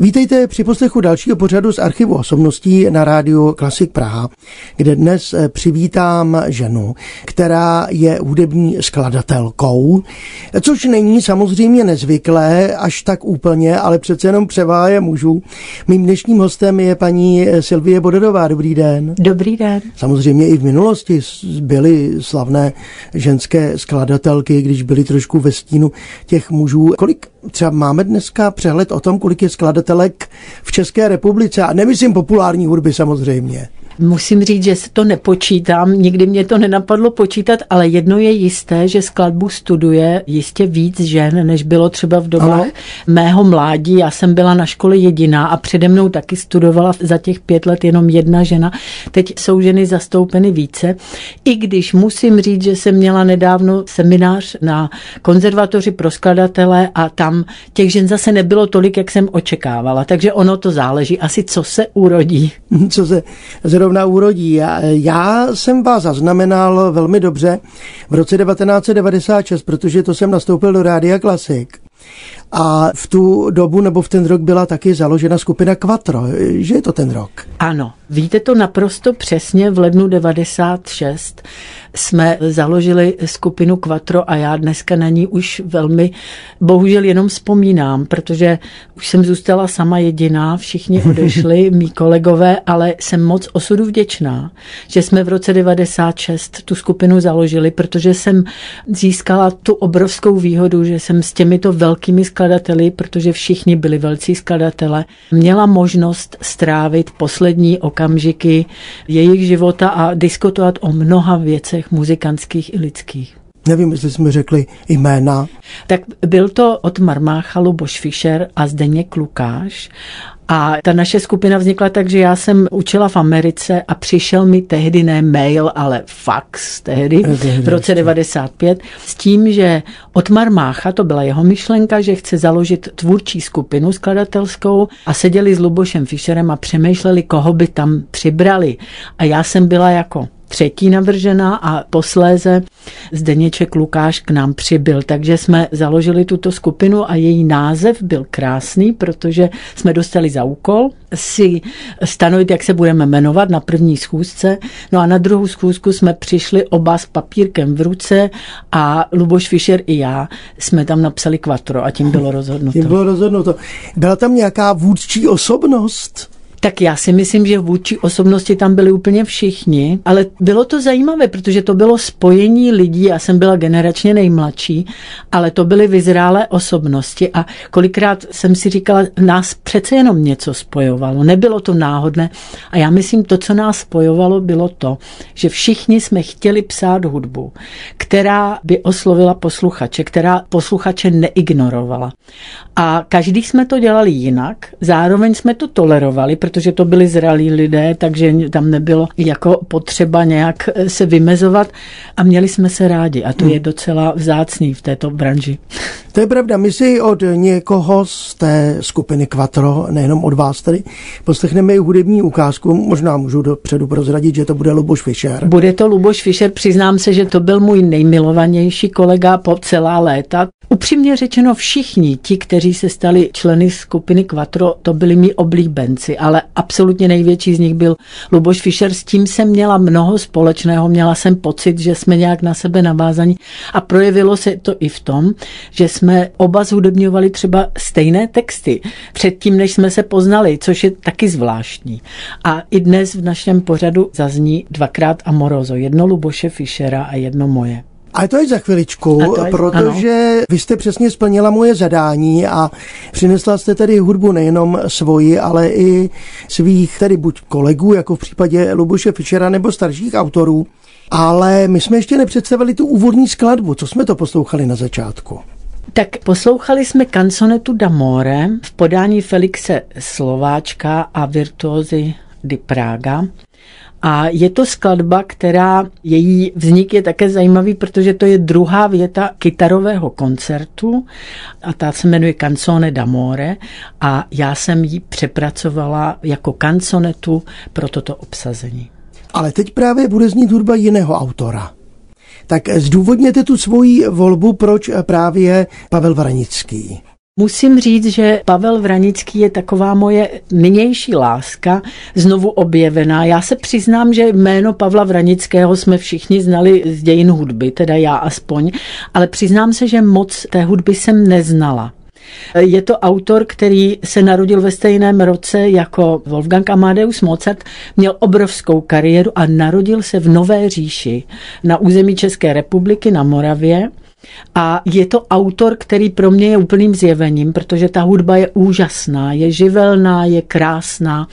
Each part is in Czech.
Vítejte při poslechu dalšího pořadu z archivu osobností na rádiu Klasik Praha, kde dnes eh, přivítám ženu, která je hudební skladatelkou, což není samozřejmě nezvyklé až tak úplně, ale přece jenom převáje mužů. Mým dnešním hostem je paní eh, Silvie Boderová. Dobrý den. Dobrý den. Samozřejmě i v minulosti byly slavné ženské skladatelky, když byly trošku ve stínu těch mužů. Kolik třeba máme dneska přehled o tom, kolik je skladatelek v České republice a nemyslím populární hudby samozřejmě. Musím říct, že se to nepočítám, nikdy mě to nenapadlo počítat, ale jedno je jisté, že skladbu studuje jistě víc žen, než bylo třeba v dobách ano. mého mládí. Já jsem byla na škole jediná a přede mnou taky studovala za těch pět let jenom jedna žena. Teď jsou ženy zastoupeny více. I když musím říct, že jsem měla nedávno seminář na konzervatoři pro skladatele a tam těch žen zase nebylo tolik, jak jsem očekávala. Takže ono to záleží asi, co se urodí. Co se zrovna zrovna urodí. Já, já jsem vás zaznamenal velmi dobře v roce 1996, protože to jsem nastoupil do Rádia Klasik. A v tu dobu nebo v ten rok byla taky založena skupina Quattro, že je to ten rok? Ano, víte to naprosto přesně, v lednu 96 jsme založili skupinu Quattro a já dneska na ní už velmi, bohužel jenom vzpomínám, protože už jsem zůstala sama jediná, všichni odešli, mý kolegové, ale jsem moc osudu vděčná, že jsme v roce 96 tu skupinu založili, protože jsem získala tu obrovskou výhodu, že jsem s těmito velkými skladateli, protože všichni byli velcí skladatele, měla možnost strávit poslední okamžiky jejich života a diskutovat o mnoha věcech muzikantských i lidských. Nevím, jestli jsme řekli jména. Tak byl to od Marmácha Luboš Fischer a Zdeněk Lukáš a ta naše skupina vznikla tak, že já jsem učila v Americe a přišel mi tehdy ne mail, ale fax tehdy, v roce 95, s tím, že Otmar Mácha, to byla jeho myšlenka, že chce založit tvůrčí skupinu skladatelskou a seděli s Lubošem Fischerem a přemýšleli, koho by tam přibrali. A já jsem byla jako třetí navržená a posléze Zdeněček Lukáš k nám přibyl. Takže jsme založili tuto skupinu a její název byl krásný, protože jsme dostali za úkol si stanovit, jak se budeme jmenovat na první schůzce. No a na druhou schůzku jsme přišli oba s papírkem v ruce a Luboš Fischer i já jsme tam napsali kvatro a tím bylo rozhodnuto. Tím bylo rozhodnuto. Byla tam nějaká vůdčí osobnost? Tak já si myslím, že vůči osobnosti tam byli úplně všichni, ale bylo to zajímavé, protože to bylo spojení lidí, já jsem byla generačně nejmladší, ale to byly vyzrálé osobnosti a kolikrát jsem si říkala, nás přece jenom něco spojovalo, nebylo to náhodné a já myslím, to, co nás spojovalo, bylo to, že všichni jsme chtěli psát hudbu, která by oslovila posluchače, která posluchače neignorovala. A každý jsme to dělali jinak, zároveň jsme to tolerovali, protože to byli zralí lidé, takže tam nebylo jako potřeba nějak eh, se vymezovat a měli jsme se rádi a to hmm. je docela vzácný v této branži. To je pravda, my si od někoho z té skupiny Quattro, nejenom od vás tady, poslechneme i hudební ukázku, možná můžu dopředu prozradit, že to bude Luboš Fischer. Bude to Luboš Fischer, přiznám se, že to byl můj nejmilovanější kolega po celá léta. Upřímně řečeno všichni ti, kteří se stali členy skupiny Quattro, to byli mý oblíbenci, ale absolutně největší z nich byl Luboš Fischer. S tím jsem měla mnoho společného, měla jsem pocit, že jsme nějak na sebe navázaní a projevilo se to i v tom, že jsme oba zhudebňovali třeba stejné texty předtím, než jsme se poznali, což je taky zvláštní. A i dnes v našem pořadu zazní dvakrát Amorozo, jedno Luboše Fischera a jedno moje. A to je za chviličku, je, protože ano. vy jste přesně splnila moje zadání a přinesla jste tedy hudbu nejenom svoji, ale i svých tedy buď kolegů, jako v případě Luboše Fischera, nebo starších autorů. Ale my jsme ještě nepředstavili tu úvodní skladbu. Co jsme to poslouchali na začátku? Tak poslouchali jsme kanconetu d'Amore v podání Felixe Slováčka a virtuózy di Praga. A je to skladba, která její vznik je také zajímavý, protože to je druhá věta kytarového koncertu a ta se jmenuje Canzone d'Amore a já jsem ji přepracovala jako kanconetu pro toto obsazení. Ale teď právě bude znít hudba jiného autora. Tak zdůvodněte tu svoji volbu, proč právě Pavel Vranický. Musím říct, že Pavel Vranický je taková moje nynější láska, znovu objevená. Já se přiznám, že jméno Pavla Vranického jsme všichni znali z dějin hudby, teda já aspoň, ale přiznám se, že moc té hudby jsem neznala. Je to autor, který se narodil ve stejném roce jako Wolfgang Amadeus Mozart, měl obrovskou kariéru a narodil se v Nové říši na území České republiky na Moravě. A je to autor, který pro mě je úplným zjevením, protože ta hudba je úžasná, je živelná, je krásná,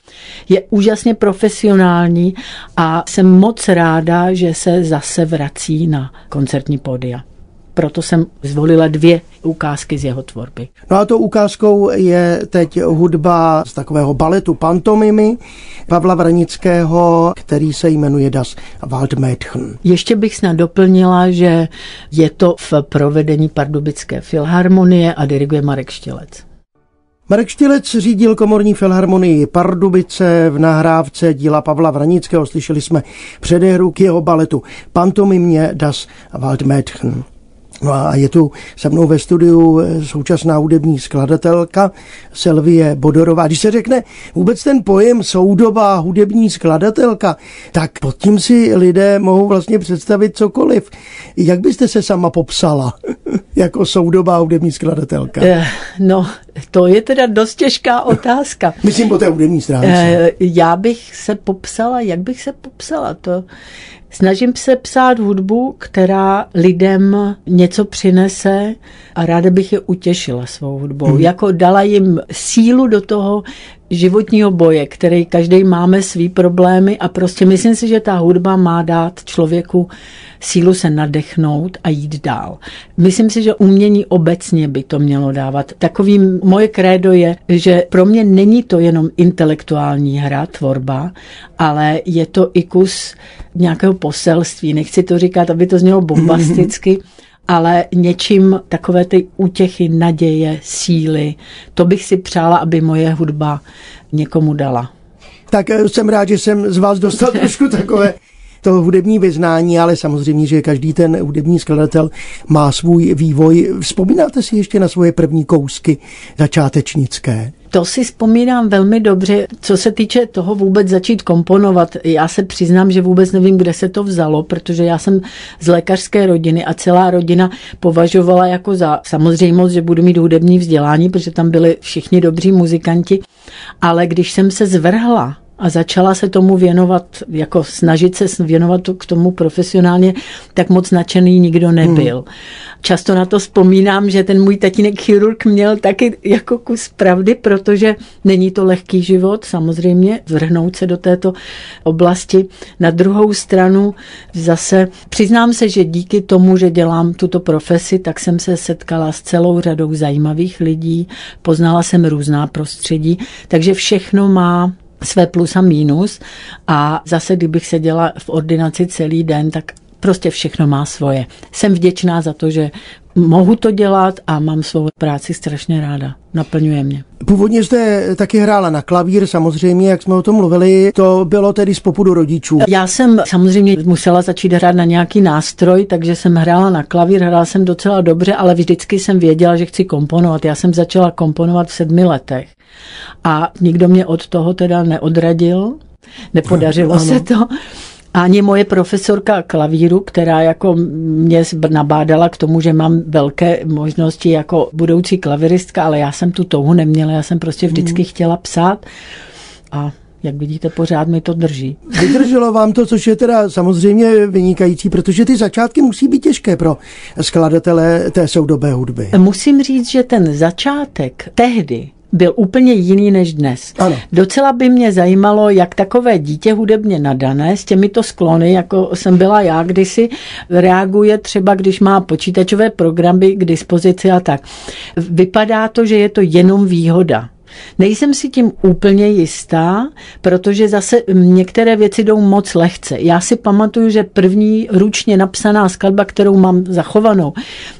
je úžasně profesionální a jsem moc ráda, že se zase vrací na koncertní pódia proto jsem zvolila dvě ukázky z jeho tvorby. No a to ukázkou je teď hudba z takového baletu pantomimy Pavla Vranického, který se jmenuje Das Waldmädchen. Ještě bych snad doplnila, že je to v provedení Pardubické filharmonie a diriguje Marek Štělec. Marek Štělec řídil komorní filharmonii Pardubice v nahrávce díla Pavla Vranického. Slyšeli jsme předehru k jeho baletu Pantomimě Das Waldmädchen. No a je tu se mnou ve studiu eh, současná hudební skladatelka Selvie Bodorová. Když se řekne vůbec ten pojem soudobá hudební skladatelka, tak pod tím si lidé mohou vlastně představit cokoliv. Jak byste se sama popsala jako soudobá hudební skladatelka? Eh, no, to je teda dost těžká otázka. Myslím po té hudební stránce. Eh, já bych se popsala, jak bych se popsala, to Snažím se psát hudbu, která lidem něco přinese a ráda bych je utěšila svou hudbou. Hmm. Jako dala jim sílu do toho životního boje, který každý máme svý problémy a prostě myslím si, že ta hudba má dát člověku sílu se nadechnout a jít dál. Myslím si, že umění obecně by to mělo dávat. Takový moje krédo je, že pro mě není to jenom intelektuální hra, tvorba, ale je to i kus nějakého poselství. Nechci to říkat, aby to znělo bombasticky, ale něčím takové ty útěchy, naděje, síly. To bych si přála, aby moje hudba někomu dala. Tak eh, jsem rád, že jsem z vás dostal trošku takové to hudební vyznání, ale samozřejmě, že každý ten hudební skladatel má svůj vývoj. Vzpomínáte si ještě na svoje první kousky začátečnické? To si vzpomínám velmi dobře, co se týče toho vůbec začít komponovat. Já se přiznám, že vůbec nevím, kde se to vzalo, protože já jsem z lékařské rodiny a celá rodina považovala jako za samozřejmost, že budu mít hudební vzdělání, protože tam byli všichni dobří muzikanti. Ale když jsem se zvrhla a začala se tomu věnovat, jako snažit se věnovat k tomu profesionálně, tak moc nadšený nikdo nebyl. Hmm. Často na to vzpomínám, že ten můj tatínek chirurg měl taky jako kus pravdy, protože není to lehký život, samozřejmě, zvrhnout se do této oblasti. Na druhou stranu zase přiznám se, že díky tomu, že dělám tuto profesi, tak jsem se setkala s celou řadou zajímavých lidí, poznala jsem různá prostředí, takže všechno má své plus a mínus a zase, kdybych seděla v ordinaci celý den, tak prostě všechno má svoje. Jsem vděčná za to, že mohu to dělat a mám svou práci strašně ráda. Naplňuje mě. Původně jste taky hrála na klavír, samozřejmě, jak jsme o tom mluvili, to bylo tedy z popudu rodičů. Já jsem samozřejmě musela začít hrát na nějaký nástroj, takže jsem hrála na klavír, hrála jsem docela dobře, ale vždycky jsem věděla, že chci komponovat. Já jsem začala komponovat v sedmi letech a nikdo mě od toho teda neodradil, nepodařilo ano. se to. Ani moje profesorka klavíru, která jako mě nabádala k tomu, že mám velké možnosti jako budoucí klaviristka, ale já jsem tu touhu neměla, já jsem prostě vždycky hmm. chtěla psát a jak vidíte, pořád mi to drží. Vydrželo vám to, což je teda samozřejmě vynikající, protože ty začátky musí být těžké pro skladatele té soudobé hudby. Musím říct, že ten začátek tehdy byl úplně jiný než dnes. Ano. Docela by mě zajímalo, jak takové dítě hudebně nadané s těmito sklony, jako jsem byla já kdysi, reaguje třeba, když má počítačové programy k dispozici a tak. Vypadá to, že je to jenom výhoda Nejsem si tím úplně jistá, protože zase některé věci jdou moc lehce. Já si pamatuju, že první ručně napsaná skladba, kterou mám zachovanou,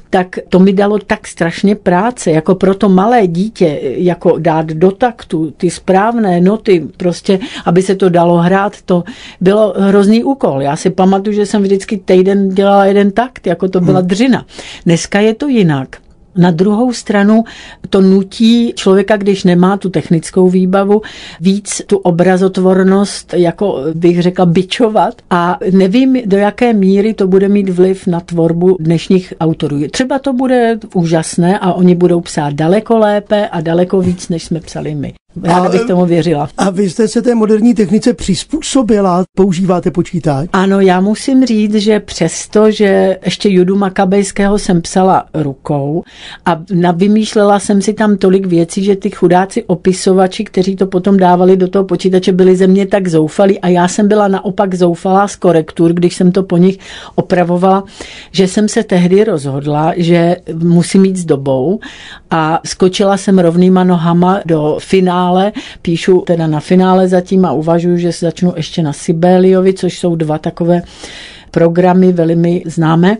tak to mi dalo tak strašně práce, jako pro to malé dítě, jako dát do taktu ty správné noty, prostě, aby se to dalo hrát, to bylo hrozný úkol. Já si pamatuju, že jsem vždycky týden dělala jeden takt, jako to byla hmm. dřina. Dneska je to jinak. Na druhou stranu to nutí člověka, když nemá tu technickou výbavu, víc tu obrazotvornost, jako bych řekla, bičovat a nevím, do jaké míry to bude mít vliv na tvorbu dnešních autorů. Třeba to bude úžasné a oni budou psát daleko lépe a daleko víc, než jsme psali my. Já bych tomu věřila. A vy jste se té moderní technice přizpůsobila? Používáte počítač? Ano, já musím říct, že přesto, že ještě Judu Makabejského jsem psala rukou a vymýšlela jsem si tam tolik věcí, že ty chudáci opisovači, kteří to potom dávali do toho počítače, byli ze mě tak zoufalí a já jsem byla naopak zoufalá z korektur, když jsem to po nich opravovala, že jsem se tehdy rozhodla, že musím jít s dobou a skočila jsem rovnýma nohama do finále finále. Píšu teda na finále zatím a uvažuji, že začnu ještě na Sibéliovi, což jsou dva takové programy velmi známé.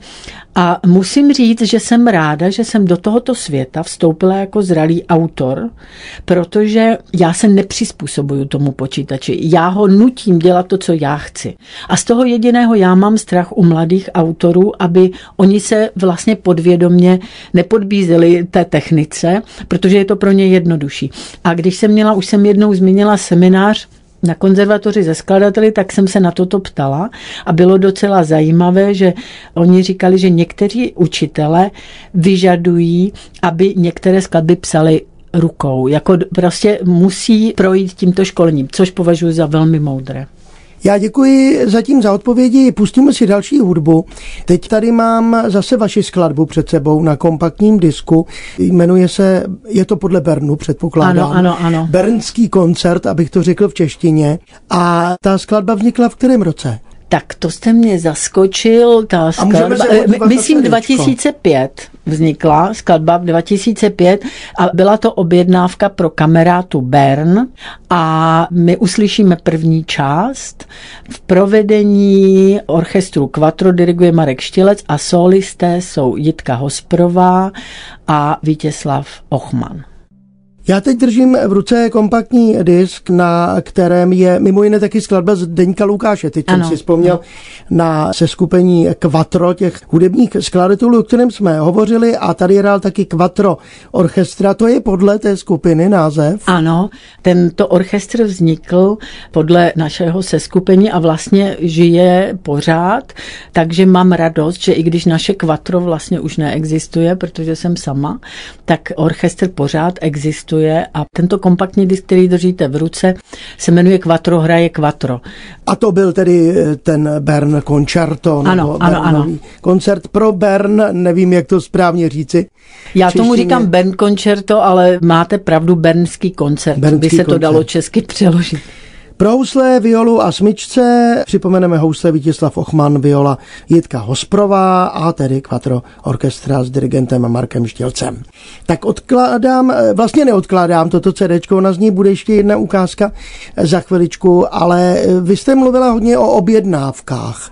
A musím říct, že jsem ráda, že jsem do tohoto světa vstoupila jako zralý autor, protože já se nepřizpůsobuju tomu počítači. Já ho nutím dělat to, co já chci. A z toho jediného já mám strach u mladých autorů, aby oni se vlastně podvědomně nepodbízeli té technice, protože je to pro ně jednodušší. A když jsem měla, už jsem jednou zmínila seminář na konzervatoři ze skladateli, tak jsem se na toto ptala a bylo docela zajímavé, že oni říkali, že někteří učitele vyžadují, aby některé skladby psali rukou. Jako prostě musí projít tímto školením, což považuji za velmi moudré. Já děkuji zatím za odpovědi. Pustíme si další hudbu. Teď tady mám zase vaši skladbu před sebou na kompaktním disku. Jmenuje se, je to podle Bernu, předpokládám. Ano, ano, ano. Bernský koncert, abych to řekl v češtině. A ta skladba vznikla v kterém roce? Tak to jste mě zaskočil. Ta skladba, eh, myslím 2005 vznikla, skladba 2005 a byla to objednávka pro kamerátu Bern a my uslyšíme první část. V provedení orchestru Quattro diriguje Marek Štilec a solisté jsou Jitka Hosprová a Vítězslav Ochman. Já teď držím v ruce kompaktní disk, na kterém je mimo jiné taky skladba z Deňka Lukáše. Teď jsem si vzpomněl ano. na seskupení Quattro těch hudebních skladatelů, o kterém jsme hovořili a tady hrál taky Quattro orchestra. To je podle té skupiny název? Ano, tento orchestr vznikl podle našeho seskupení a vlastně žije pořád, takže mám radost, že i když naše Quattro vlastně už neexistuje, protože jsem sama, tak orchestr pořád existuje existuje a tento kompaktní disk, který držíte v ruce, se jmenuje Quattro, hraje Quattro. A to byl tedy eh, ten Bern Concerto, ano, nebo ano, ano. koncert pro Bern, nevím, jak to správně říci. Já tomu říkám Bern Concerto, ale máte pravdu, Bernský koncert, Bernský by se koncert. to dalo česky přeložit. Pro housle, violu a smyčce připomeneme housle Vítězslav Ochman, viola Jitka Hosprová a tedy Quattro Orchestra s dirigentem Markem Štělcem. Tak odkládám, vlastně neodkládám toto CD, na z ní bude ještě jedna ukázka za chviličku, ale vy jste mluvila hodně o objednávkách.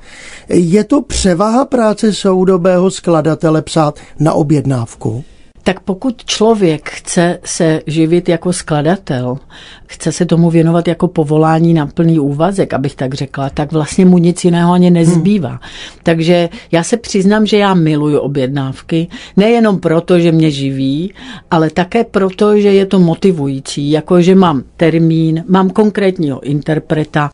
Je to převaha práce soudobého skladatele psát na objednávku? Tak pokud člověk chce se živit jako skladatel, chce se tomu věnovat jako povolání na plný úvazek, abych tak řekla, tak vlastně mu nic jiného ani nezbývá. Hmm. Takže já se přiznám, že já miluju objednávky, nejenom proto, že mě živí, ale také proto, že je to motivující, jako že mám termín, mám konkrétního interpreta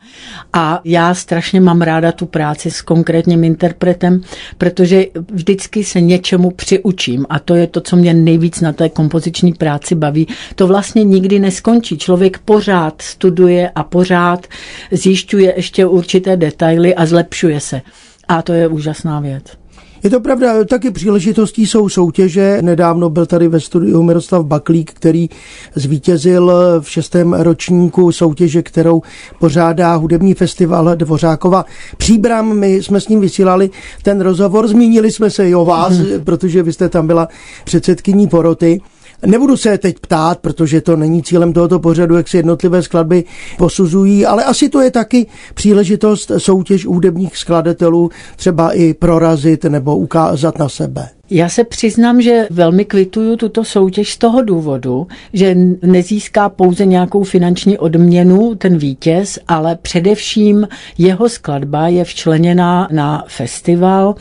a já strašně mám ráda tu práci s konkrétním interpretem, protože vždycky se něčemu přiučím a to je to, co mě nejvíc na té kompoziční práci baví. To vlastně nikdy neskončí. Člověk pořád studuje a pořád zjišťuje ještě určité detaily a zlepšuje se. A to je úžasná věc. Je to pravda, taky příležitostí jsou soutěže. Nedávno byl tady ve studiu Miroslav Baklík, který zvítězil v šestém ročníku soutěže, kterou pořádá hudební festival Dvořákova Příbram. My jsme s ním vysílali ten rozhovor, zmínili jsme se i o vás, hmm. protože vy jste tam byla předsedkyní poroty. Nebudu se teď ptát, protože to není cílem tohoto pořadu, jak se jednotlivé skladby posuzují, ale asi to je taky příležitost soutěž hudebních skladatelů třeba i prorazit nebo ukázat na sebe. Já se přiznám, že velmi kvituju tuto soutěž z toho důvodu, že nezíská pouze nějakou finanční odměnu ten vítěz, ale především jeho skladba je včleněná na festival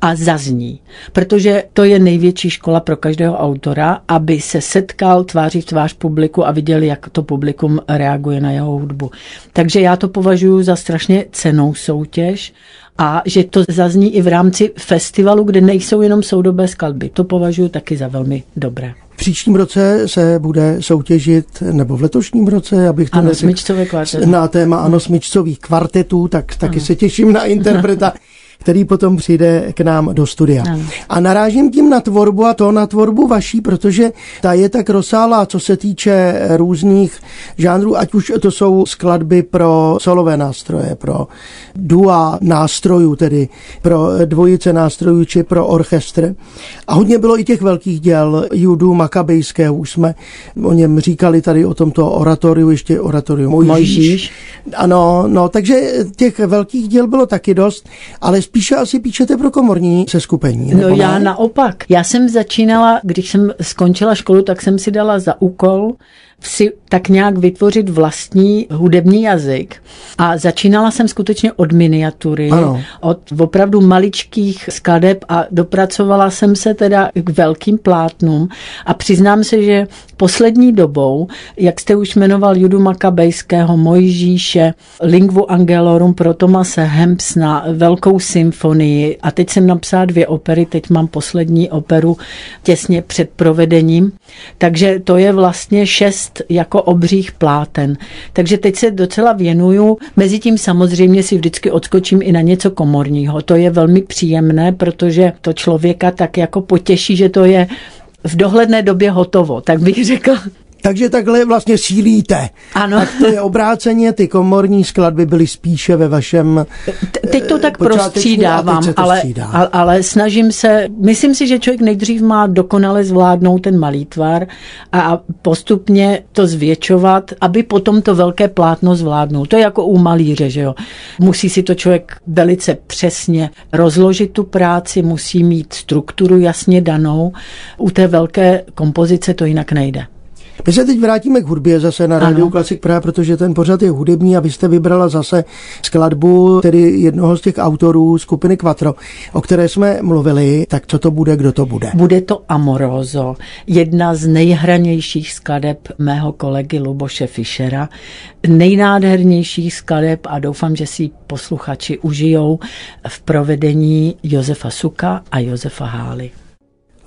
a zazní. Protože to je největší škola pro každého autora, aby se setkal tváří v tvář publiku a viděl, jak to publikum reaguje na jeho hudbu. Takže já to považuji za strašně cenou soutěž a že to zazní i v rámci festivalu, kde nejsou jenom soudobé skladby. To považuji taky za velmi dobré. V příštím roce se bude soutěžit, nebo v letošním roce, abych to ano, neřekl, na téma ano, smyčcových kvartetů, tak taky ano. se těším na interpreta. který potom přijde k nám do studia. Ano. A narážím tím na tvorbu a to na tvorbu vaší, protože ta je tak rozsáhlá, co se týče různých žánrů, ať už to jsou skladby pro solové nástroje, pro dua nástrojů, tedy pro dvojice nástrojů či pro orchestr. A hodně bylo i těch velkých děl Judu Makabejského, už jsme o něm říkali tady o tomto oratoriu, ještě oratoriu Mojžíš. Mojžíš. Ano, no, takže těch velkých děl bylo taky dost, ale spíše asi píšete pro komorní seskupení. No já ne? naopak. Já jsem začínala, když jsem skončila školu, tak jsem si dala za úkol si tak nějak vytvořit vlastní hudební jazyk. A začínala jsem skutečně od miniatury, ano. od opravdu maličkých skladeb a dopracovala jsem se teda k velkým plátnům a přiznám se, že poslední dobou, jak jste už jmenoval Judu Makabejského, Mojžíše, Lingvu Angelorum pro Tomase Hempsna, Velkou symfonii a teď jsem napsala dvě opery, teď mám poslední operu těsně před provedením, takže to je vlastně šest jako obřích pláten. Takže teď se docela věnuju, mezi tím samozřejmě si vždycky odskočím i na něco komorního. To je velmi příjemné, protože to člověka tak jako potěší, že to je v dohledné době hotovo, tak bych řekla. Takže takhle vlastně sílíte. Ano. Tak to je obráceně, ty komorní skladby byly spíše ve vašem Teď to tak eh, prostřídávám, to ale, ale, ale snažím se, myslím si, že člověk nejdřív má dokonale zvládnout ten malý tvar a postupně to zvětšovat, aby potom to velké plátno zvládnul. To je jako u malíře, že jo. Musí si to člověk velice přesně rozložit tu práci, musí mít strukturu jasně danou. U té velké kompozice to jinak nejde. My se teď vrátíme k hudbě zase na Radio Klasik Praha, protože ten pořad je hudební a vy jste vybrala zase skladbu tedy jednoho z těch autorů skupiny Quattro, o které jsme mluvili. Tak co to bude, kdo to bude? Bude to Amoroso, jedna z nejhranějších skladeb mého kolegy Luboše Fischera, nejnádhernějších skladeb a doufám, že si posluchači užijou v provedení Josefa Suka a Josefa Hály.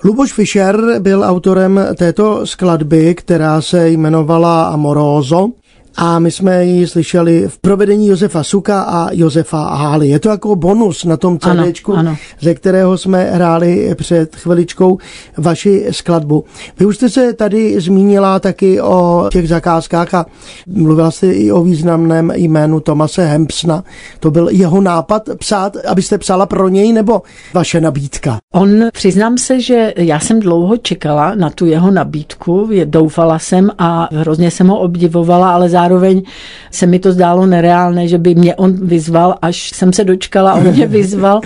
Luboš Fischer byl autorem této skladby, která se jmenovala Amoroso a my jsme ji slyšeli v provedení Josefa Suka a Josefa Hály. Je to jako bonus na tom CDčku, ano, ano. ze kterého jsme hráli před chviličkou vaši skladbu. Vy už jste se tady zmínila taky o těch zakázkách a mluvila jste i o významném jménu Tomase Hempsna. To byl jeho nápad psát, abyste psala pro něj, nebo vaše nabídka? On, přiznám se, že já jsem dlouho čekala na tu jeho nabídku, doufala jsem a hrozně jsem ho obdivovala, ale zároveň se mi to zdálo nereálné, že by mě on vyzval, až jsem se dočkala, on mě vyzval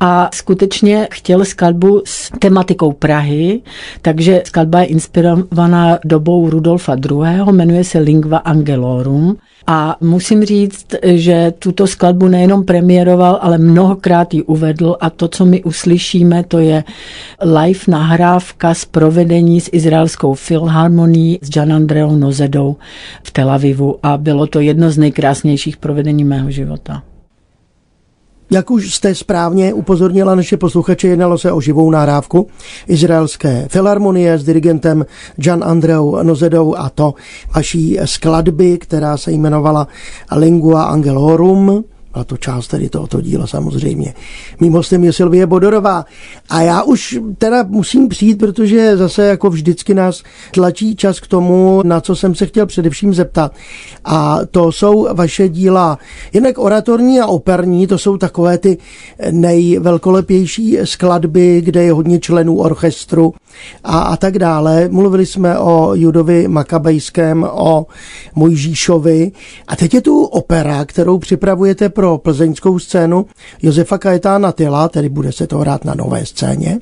a skutečně chtěl skladbu s tematikou Prahy, takže skladba je inspirovaná dobou Rudolfa II., jmenuje se Lingva Angelorum a musím říct, že tuto skladbu nejenom premiéroval, ale mnohokrát ji uvedl a to, co my uslyšíme, to je live nahrávka z provedení s izraelskou filharmonií s Jan Andreou Nozedou v Tel Avivu a bylo to jedno z nejkrásnějších provedení mého života. Jak už jste správně upozornila naše posluchače, jednalo se o živou nahrávku izraelské filharmonie s dirigentem Jan Andreou Nozedou a to vaší skladby, která se jmenovala Lingua Angelorum, byla to část tedy tohoto díla samozřejmě. Mým hostem je Silvie Bodorová. A já už teda musím přijít, protože zase jako vždycky nás tlačí čas k tomu, na co jsem se chtěl především zeptat. A to jsou vaše díla, jinak oratorní a operní, to jsou takové ty nejvelkolepější skladby, kde je hodně členů orchestru, a, a tak dále. Mluvili jsme o Judovi Makabejském, o Mojžíšovi a teď je tu opera, kterou připravujete pro plzeňskou scénu Josefa Kajetána Tyla, tedy bude se to hrát na nové scéně.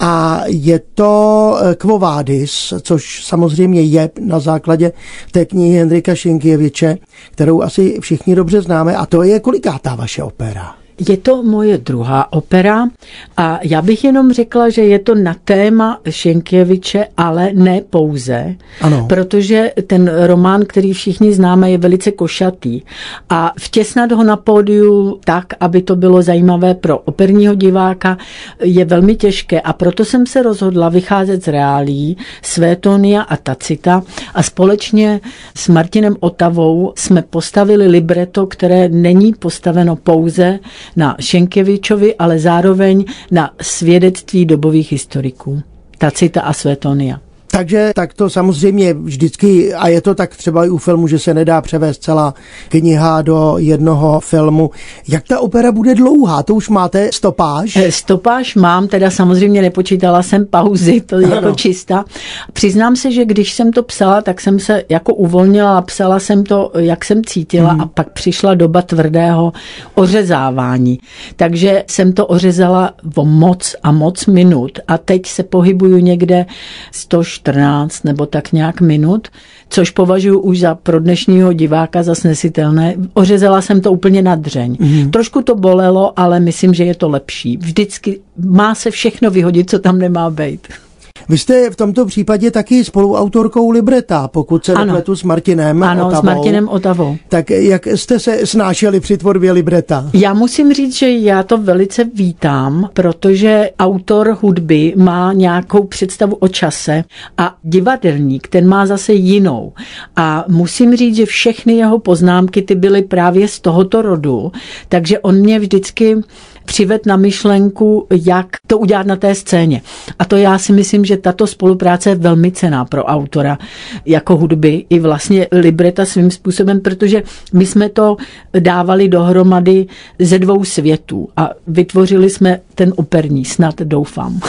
A je to eh, Quo Vadis, což samozřejmě je na základě té knihy Hendrika Šinkěviče, kterou asi všichni dobře známe. A to je kolikátá vaše opera? Je to moje druhá opera a já bych jenom řekla, že je to na téma Šenkěviče, ale ne pouze, ano. protože ten román, který všichni známe, je velice košatý. A vtěsnat ho na pódiu tak, aby to bylo zajímavé pro operního diváka, je velmi těžké. A proto jsem se rozhodla vycházet z reálí Svétonia a Tacita. A společně s Martinem Otavou jsme postavili libreto, které není postaveno pouze na Šenkevičovi, ale zároveň na svědectví dobových historiků. Tacita a Svetonia. Takže tak to samozřejmě vždycky, a je to tak třeba i u filmu, že se nedá převést celá kniha do jednoho filmu. Jak ta opera bude dlouhá? To už máte stopáž? Eh, stopáž mám, teda samozřejmě nepočítala jsem pauzy, to je ano. jako čista. Přiznám se, že když jsem to psala, tak jsem se jako uvolnila a psala jsem to, jak jsem cítila hmm. a pak přišla doba tvrdého ořezávání. Takže jsem to ořezala o moc a moc minut a teď se pohybuju někde 100 14 nebo tak nějak minut, což považuji už za pro dnešního diváka za snesitelné. Ořezala jsem to úplně na dřeň. Mm-hmm. Trošku to bolelo, ale myslím, že je to lepší. Vždycky má se všechno vyhodit, co tam nemá být. Vy jste v tomto případě taky spoluautorkou libreta, pokud se nepletu s Martinem Ano, Otavou. s Martinem Otavou. Tak jak jste se snášeli při tvorbě libreta? Já musím říct, že já to velice vítám, protože autor hudby má nějakou představu o čase a divadelník, ten má zase jinou. A musím říct, že všechny jeho poznámky ty byly právě z tohoto rodu, takže on mě vždycky přived na myšlenku, jak to udělat na té scéně. A to já si myslím, že tato spolupráce je velmi cená pro autora jako hudby i vlastně libreta svým způsobem, protože my jsme to dávali dohromady ze dvou světů a vytvořili jsme ten operní, snad doufám.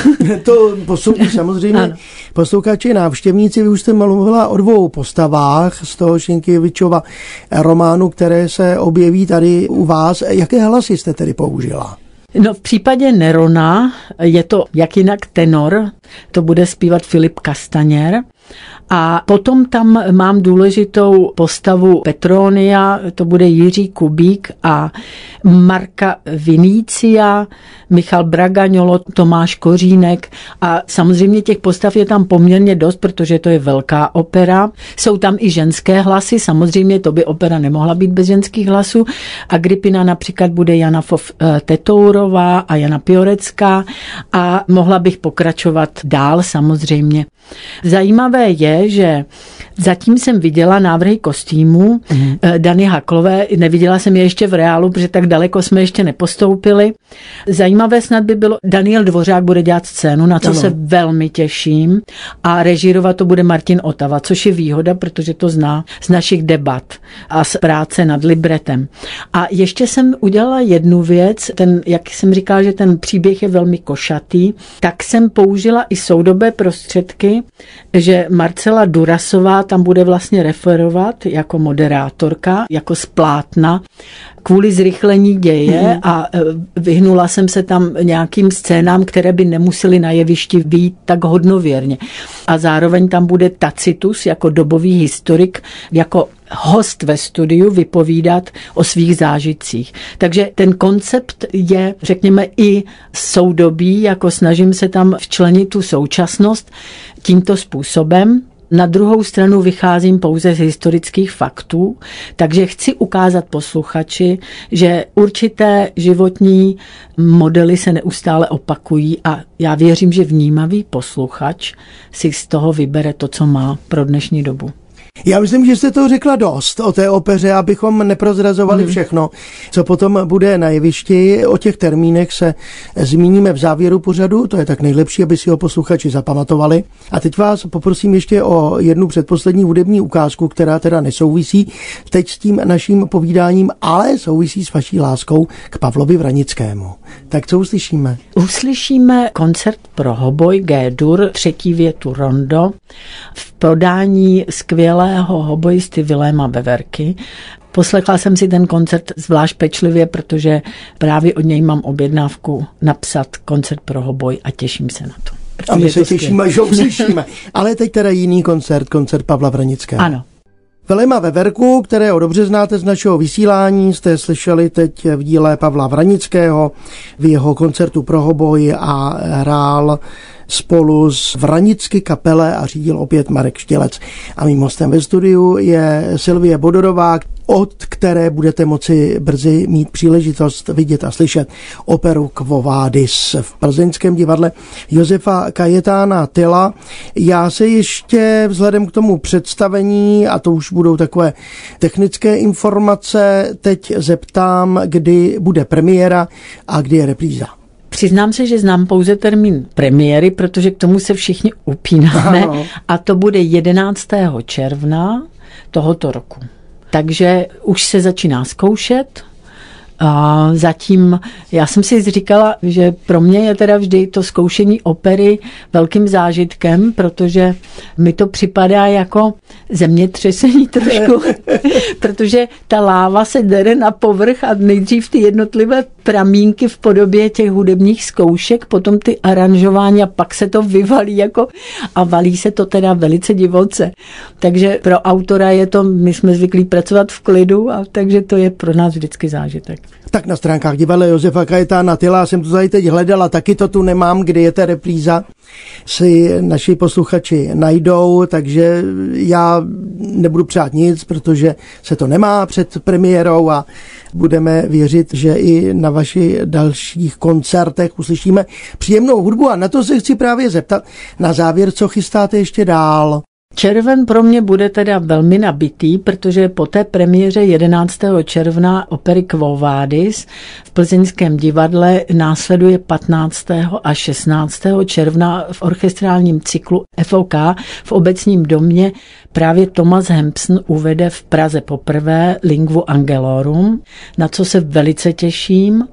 to poslouchají samozřejmě ano. posluchači návštěvníci, vy už jste mluvila o dvou postavách z toho Šinkivičova románu, které se objeví tady u vás. Jaké hlasy jste tedy použila? No v případě Nerona je to jak jinak tenor, to bude zpívat Filip Kastaněr. A potom tam mám důležitou postavu Petronia, to bude Jiří Kubík a Marka Vinícia, Michal Bragaňolo, Tomáš Kořínek a samozřejmě těch postav je tam poměrně dost, protože to je velká opera. Jsou tam i ženské hlasy, samozřejmě to by opera nemohla být bez ženských hlasů. A Gripina například bude Jana Fov eh, Tetourová a Jana Piorecká a mohla bych pokračovat dál samozřejmě. Zajímavé je, že zatím jsem viděla návrhy kostýmů mm. Dany Haklové, neviděla jsem je ještě v reálu, protože tak daleko jsme ještě nepostoupili. Zajímavé snad by bylo, Daniel Dvořák bude dělat scénu, na co ano. se velmi těším a režírovat to bude Martin Otava, což je výhoda, protože to zná z našich debat a z práce nad libretem. A ještě jsem udělala jednu věc, ten, jak jsem říkala, že ten příběh je velmi košatý, tak jsem použila i soudobé prostředky, že Marcela Durasová tam bude vlastně referovat jako moderátorka, jako splátna kvůli zrychlení děje mm-hmm. a e, vyhnula jsem se tam nějakým scénám, které by nemusely na jevišti být tak hodnověrně. A zároveň tam bude Tacitus jako dobový historik, jako host ve studiu vypovídat o svých zážitcích. Takže ten koncept je, řekněme, i soudobý, jako snažím se tam včlenit tu současnost tímto způsobem. Na druhou stranu vycházím pouze z historických faktů, takže chci ukázat posluchači, že určité životní modely se neustále opakují a já věřím, že vnímavý posluchač si z toho vybere to, co má pro dnešní dobu. Já myslím, že jste to řekla dost o té opeře, abychom neprozrazovali hmm. všechno, co potom bude na jevišti. O těch termínech se zmíníme v závěru pořadu, to je tak nejlepší, aby si ho posluchači zapamatovali. A teď vás poprosím ještě o jednu předposlední hudební ukázku, která teda nesouvisí teď s tím naším povídáním, ale souvisí s vaší láskou k Pavlovi Vranickému. Tak co uslyšíme? Uslyšíme koncert pro hoboj G-dur, třetí větu rondo, v podání skvělého hobojisty Viléma Beverky. Poslechla jsem si ten koncert zvlášť pečlivě, protože právě od něj mám objednávku napsat koncert pro hoboj a těším se na to. A my se těšíme, že uslyšíme. Ale teď teda jiný koncert, koncert Pavla Vranického. Ano. Velema Veverku, kterého dobře znáte z našeho vysílání, jste slyšeli teď v díle Pavla Vranického v jeho koncertu pro hoboj a hrál spolu s Vranicky kapele a řídil opět Marek Štělec. A mým hostem ve studiu je Silvie Bodorová, od které budete moci brzy mít příležitost vidět a slyšet operu Kvovádis v plzeňském divadle Josefa Kajetána Tyla. Já se ještě vzhledem k tomu představení, a to už budou takové technické informace, teď zeptám, kdy bude premiéra a kdy je repríza. Přiznám se, že znám pouze termín premiéry, protože k tomu se všichni upínáme ano. a to bude 11. června tohoto roku. Takže už se začíná zkoušet, a zatím, já jsem si říkala, že pro mě je teda vždy to zkoušení opery velkým zážitkem, protože mi to připadá jako zemětřesení trošku, protože ta láva se dere na povrch a nejdřív ty jednotlivé pramínky v podobě těch hudebních zkoušek, potom ty aranžování a pak se to vyvalí jako a valí se to teda velice divoce. Takže pro autora je to, my jsme zvyklí pracovat v klidu a takže to je pro nás vždycky zážitek. Tak na stránkách divadla Josefa Kajetána Tyla jsem to tady teď hledala, taky to tu nemám, kdy je ta repríza, si naši posluchači najdou, takže já nebudu přát nic, protože se to nemá před premiérou a budeme věřit, že i na vašich dalších koncertech uslyšíme příjemnou hudbu a na to se chci právě zeptat na závěr, co chystáte ještě dál. Červen pro mě bude teda velmi nabitý, protože po té premiéře 11. června opery Quo Vadis v plzeňském divadle následuje 15. a 16. června v orchestrálním cyklu FOK v obecním domě právě Thomas Hempson uvede v Praze poprvé Lingvu Angelorum, na co se velice těším.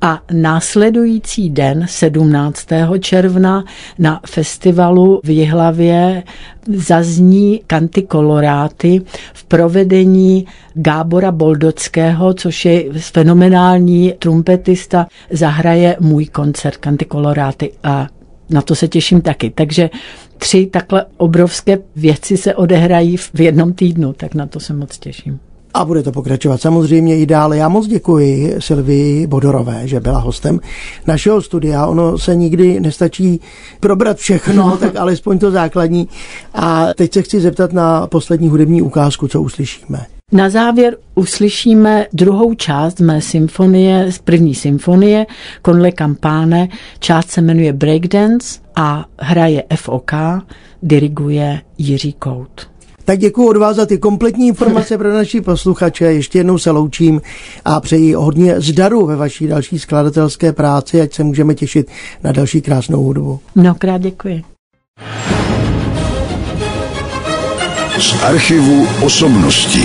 A následující den 17. června na festivalu v Jihlavě zazní kanty koloráty v provedení Gábora Boldockého, což je fenomenální trumpetista, zahraje můj koncert kanty koloráty a na to se těším taky. Takže tři takhle obrovské věci se odehrají v jednom týdnu, tak na to se moc těším. A bude to pokračovat samozřejmě i dále. Já moc děkuji Silvii Bodorové, že byla hostem našeho studia. Ono se nikdy nestačí probrat všechno, no. tak alespoň to základní. A teď se chci zeptat na poslední hudební ukázku, co uslyšíme. Na závěr uslyšíme druhou část mé symfonie, z první symfonie, Konle Campane. Část se jmenuje Breakdance a hraje FOK, diriguje Jiří Kout. Tak děkuji od vás za ty kompletní informace pro naši posluchače. Ještě jednou se loučím a přeji hodně zdaru ve vaší další skladatelské práci, ať se můžeme těšit na další krásnou hudbu. Mnohokrát děkuji. Z archivu osobností.